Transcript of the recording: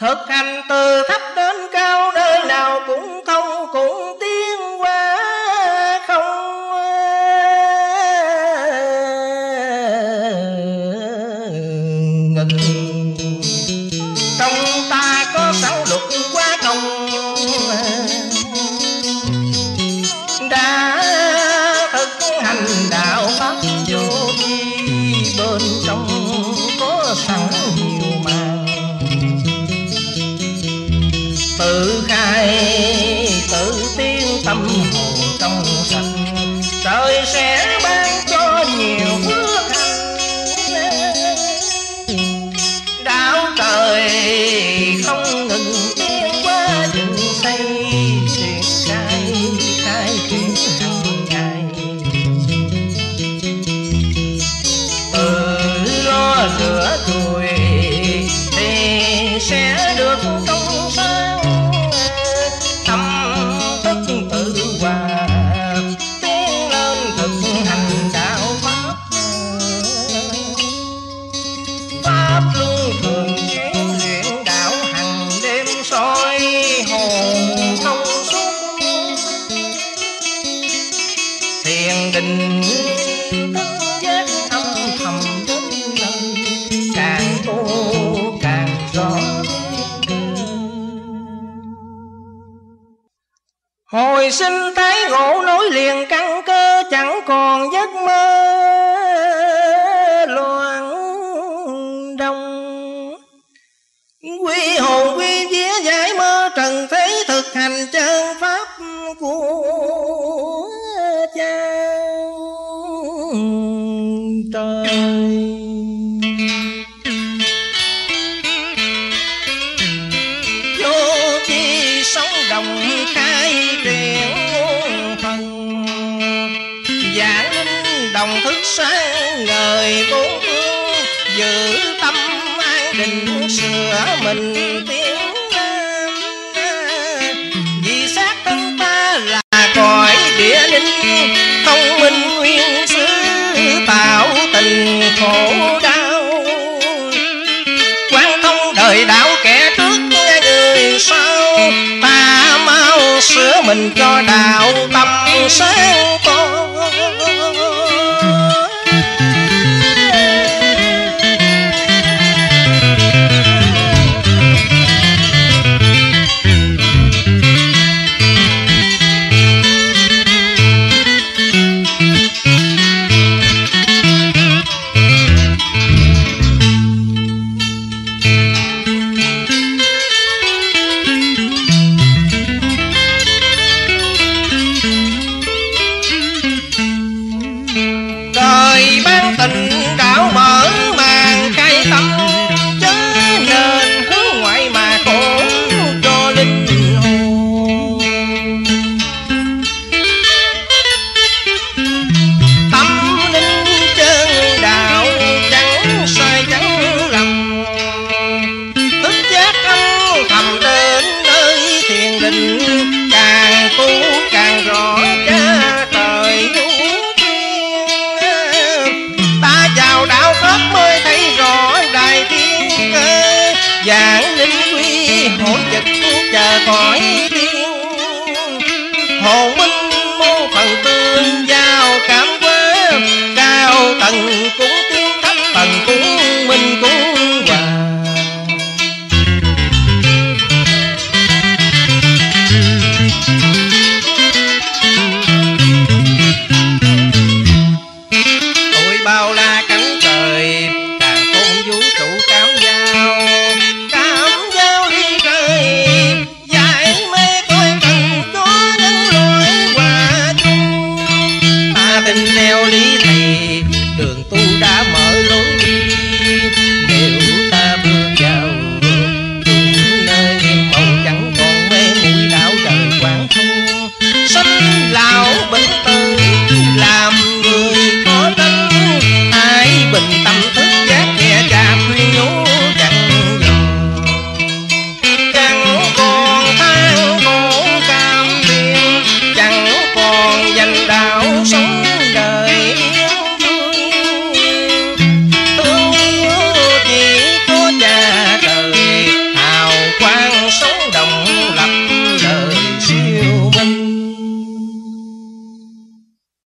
Thực hành từ thấp nguồn trong sạch trời sẽ ban cho nhiều phước hạnh đạo trời không ngừng tiến qua dựng xây triển khai khai triển hàng ngày từ lo lửa tuổi thì sẽ được công sanh thiền định. Thức chết âm thầm đến lời càng cô càng rõ. Hồi sinh tái ngộ nối liền căn cơ chẳng còn giấc mơ. trai vô vi sống đồng khai truyền muôn phần giảng đồng thức sáng ngời bốn giữ tâm an định sửa mình tiến mình cho đạo tâm sáng